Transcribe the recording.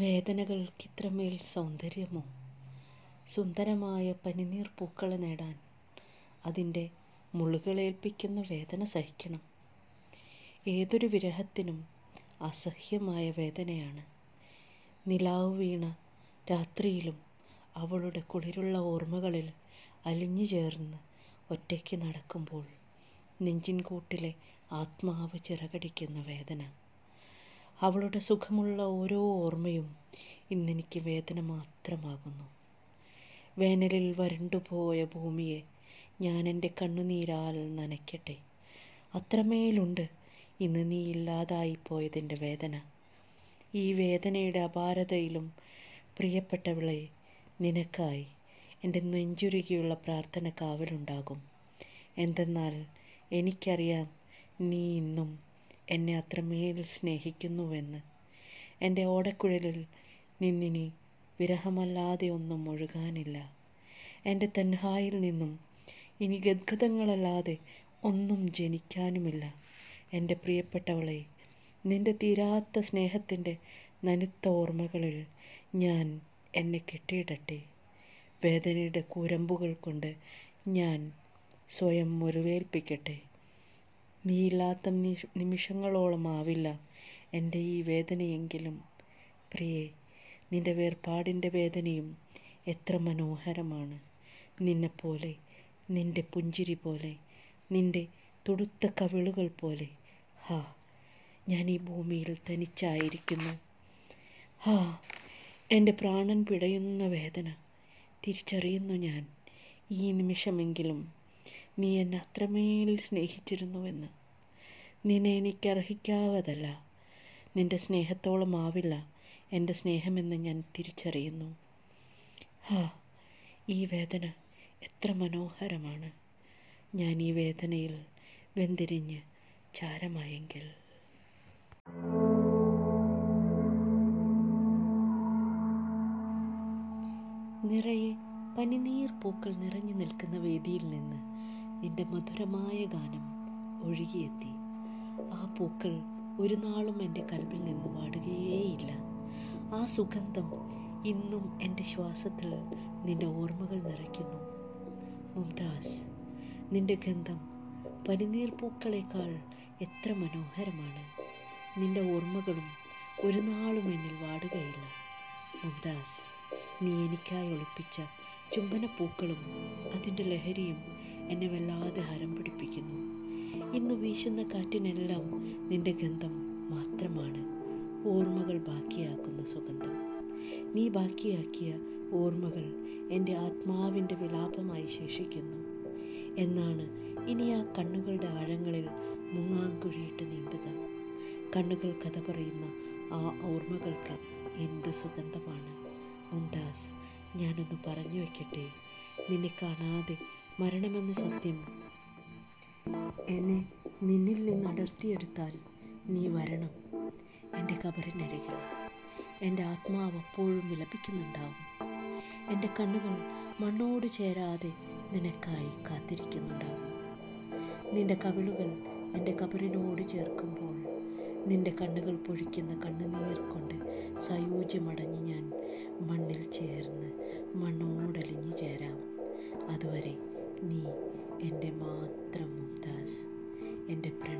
വേദനകൾക്കിത്രമേൽ സൗന്ദര്യമോ? സുന്ദരമായ പനിനീർ പൂക്കളെ നേടാൻ അതിന്റെ മുള്ളുകളേൽപ്പിക്കുന്ന വേദന സഹിക്കണം. ഏതൊരു വിരഹത്തിനും അസഹ്യമായ വേദനയാണ്. നിലാവ് വീണ രാത്രിയിലും അവളുടെ കുളിരുള്ള ഓർമ്മകളിൽ അലിഞ്ഞു ചേർന്ന് ഒറ്റയ്ക്ക് നടക്കുമ്പോൾ നെഞ്ചിൻകൂട്ടിലെ ആത്മാവ് ചിറകടിക്കുന്ന വേദന. അവളുടെ സുഖമുള്ള ഓരോ ഓർമ്മയും ഇന്നെനിക്ക് വേദന മാത്രമാകുന്നു. വേനലിൽ വരണ്ടുപോയ ഭൂമിയെ ഞാൻ എന്റെ കണ്ണുനീരാൽ നനയ്ക്കട്ടെ. അത്രമേലുണ്ട് ഇന്ന് നീ ഇല്ലാതായി പോയതിന്റെ വേദന. ഈ വേദനയുടെ അപാരതയിലും പ്രിയപ്പെട്ടവളെ നിനക്കായി എന്റെ നെഞ്ചുരുകിയുള്ള പ്രാർത്ഥന കാവലുണ്ടാകും. എന്തെന്നാൽ എനിക്കറിയാം നീ ഇന്നും എന്നെ അത്രമേൽ സ്നേഹിക്കുന്നുവെന്ന്. എന്റെ ഓടക്കുഴലിൽ നിന്നിനി വിരഹമല്ലാതെ ഒന്നും ഒഴുകാനില്ല. എന്റെ തൻഹായിൽ നിന്നും ഇനി ഗദ്ഗതങ്ങളല്ലാതെ ഒന്നും ജനിക്കാനുമില്ല. എന്റെ പ്രിയപ്പെട്ടവളെ നിന്റെ തീരാത്ത സ്നേഹത്തിന്റെ നനുത്ത ഓർമ്മകളിൽ ഞാൻ എന്നെ കെട്ടിയിടട്ടെ. വേദനയുടെ കൂരമ്പുകൾ കൊണ്ട് ഞാൻ സ്വയം മുറിവേൽപ്പിക്കട്ടെ. നീയില്ലാത്ത നിമിഷങ്ങളോളം ആവില്ല എന്റെ ഈ വേദനയെങ്കിലും. പ്രിയേ നിന്റെ വേർപാടിന്റെ വേദനയും എത്ര മനോഹരമാണ്. നിന്നെപ്പോലെ നിന്റെ പുഞ്ചിരി പോലെ നിന്റെ തുടുത്ത കവിളുകൾ പോലെ. ഹാ ഞാൻ ഈ ഭൂമിയിൽ തനിച്ചായിരിക്കുന്നു. ഹാ എന്റെ പ്രാണൻ പിടയുന്ന വേദന. തിരിച്ചറിയുന്നു ഞാൻ ഈ നിമിഷമെങ്കിലും. നീ എന്നെ അത്രമേൽ സ്നേഹിച്ചിരുന്നുവെന്ന്. നിന്നെ എനിക്ക് അർഹിക്കാവതല്ല നിന്റെ സ്നേഹത്തോളം ആവില്ല. എന്റെ സ്നേഹമെന്ന് ഞാൻ തിരിച്ചറിയുന്നു. ഹാ ഈ വേദന എത്ര മനോഹരമാണ്. ഞാൻ ഈ വേദനയിൽ വെന്തിരിഞ്ഞ് ചാരമായെങ്കിൽ. നിറയെ പനിനീർ പൂക്കൾ നിറഞ്ഞു നിൽക്കുന്ന വേദിയിൽ നിന്ന് നിന്റെ മധുരമായ ഗാനം ഒഴുകിയെത്തി. ആ പൂക്കൾ ഒരു നാളും എന്റെ കൽവിൽ നിന്ന് പാടുകയേയില്ല ആ സുഗന്ധം ഇന്നും എന്റെ ശ്വാസത്തിൽ നിന്റെ ഓർമ്മകൾ നിറയ്ക്കുന്നു. മുംതാസ് നിന്റെ ഗന്ധം പനിനീർ പൂക്കളേക്കാൾ എത്ര മനോഹരമാണ്. നിന്റെ ഓർമ്മകളും ഒരു നാളും എന്നിൽ വാടുകയില്ല. മുംതാസ് നീ എനിക്കായി ഒളിപ്പിച്ച ചുംബന പൂക്കളും അതിന്റെ ലഹരിയും എന്നെ വല്ലാതെ ഹരം പിടിപ്പിക്കുന്നു. ഇന്ന് വീശുന്ന കാറ്റിനെല്ലാം നിന്റെ ഗന്ധം മാത്രമാണ് ഓർമ്മകൾ ബാക്കിയാക്കുന്ന സുഗന്ധം. നീ ബാക്കിയാക്കിയ ഓർമ്മകൾ എന്റെ ആത്മാവിന്റെ വിലാപമായി ശേഷിക്കുന്നു. എന്നാണ് ഇനി ആ കണ്ണുകളുടെ ആഴങ്ങളിൽ മുങ്ങാങ്കുഴിയിട്ട് നീന്തുക. കണ്ണുകൾ കഥ പറയുന്ന ആ ഓർമ്മകൾക്ക് എന്ത് സുഗന്ധമാണ്? മുംതാസ് ഞാനൊന്ന് പറഞ്ഞു വയ്ക്കട്ടെ നിന്നെ കാണാതെ മരണമെന്ന സത്യം. എന്നെ നിന്നിൽ നിന്ന് അടർത്തിയെടുത്താൽ നീ വരണം. എന്റെ കബറിനരികിൽ എന്റെ ആത്മാവ് അപ്പോഴും വിലപിക്കുന്നുണ്ടാവും. എന്റെ കണ്ണുകൾ മണ്ണോട് ചേരാതെ നിനക്കായി കാത്തിരിക്കുന്നുണ്ടാവും. നിന്റെ കവിളുകൾ എന്റെ കബറിനോട് ചേർക്കുമ്പോൾ നിന്റെ കണ്ണുകൾ പൊഴിക്കുന്ന കണ്ണുനീർ കൊണ്ട് സയോജ്യമടഞ്ഞ് ഞാൻ മണ്ണിൽ ചേർന്ന് മണ്ണോടലിഞ്ഞു ചേരാം. അതുവരെ നീ എന്റെ മാത്രം മുംതാസ് എന്റെ പ്രണയിനി മുംതാസ്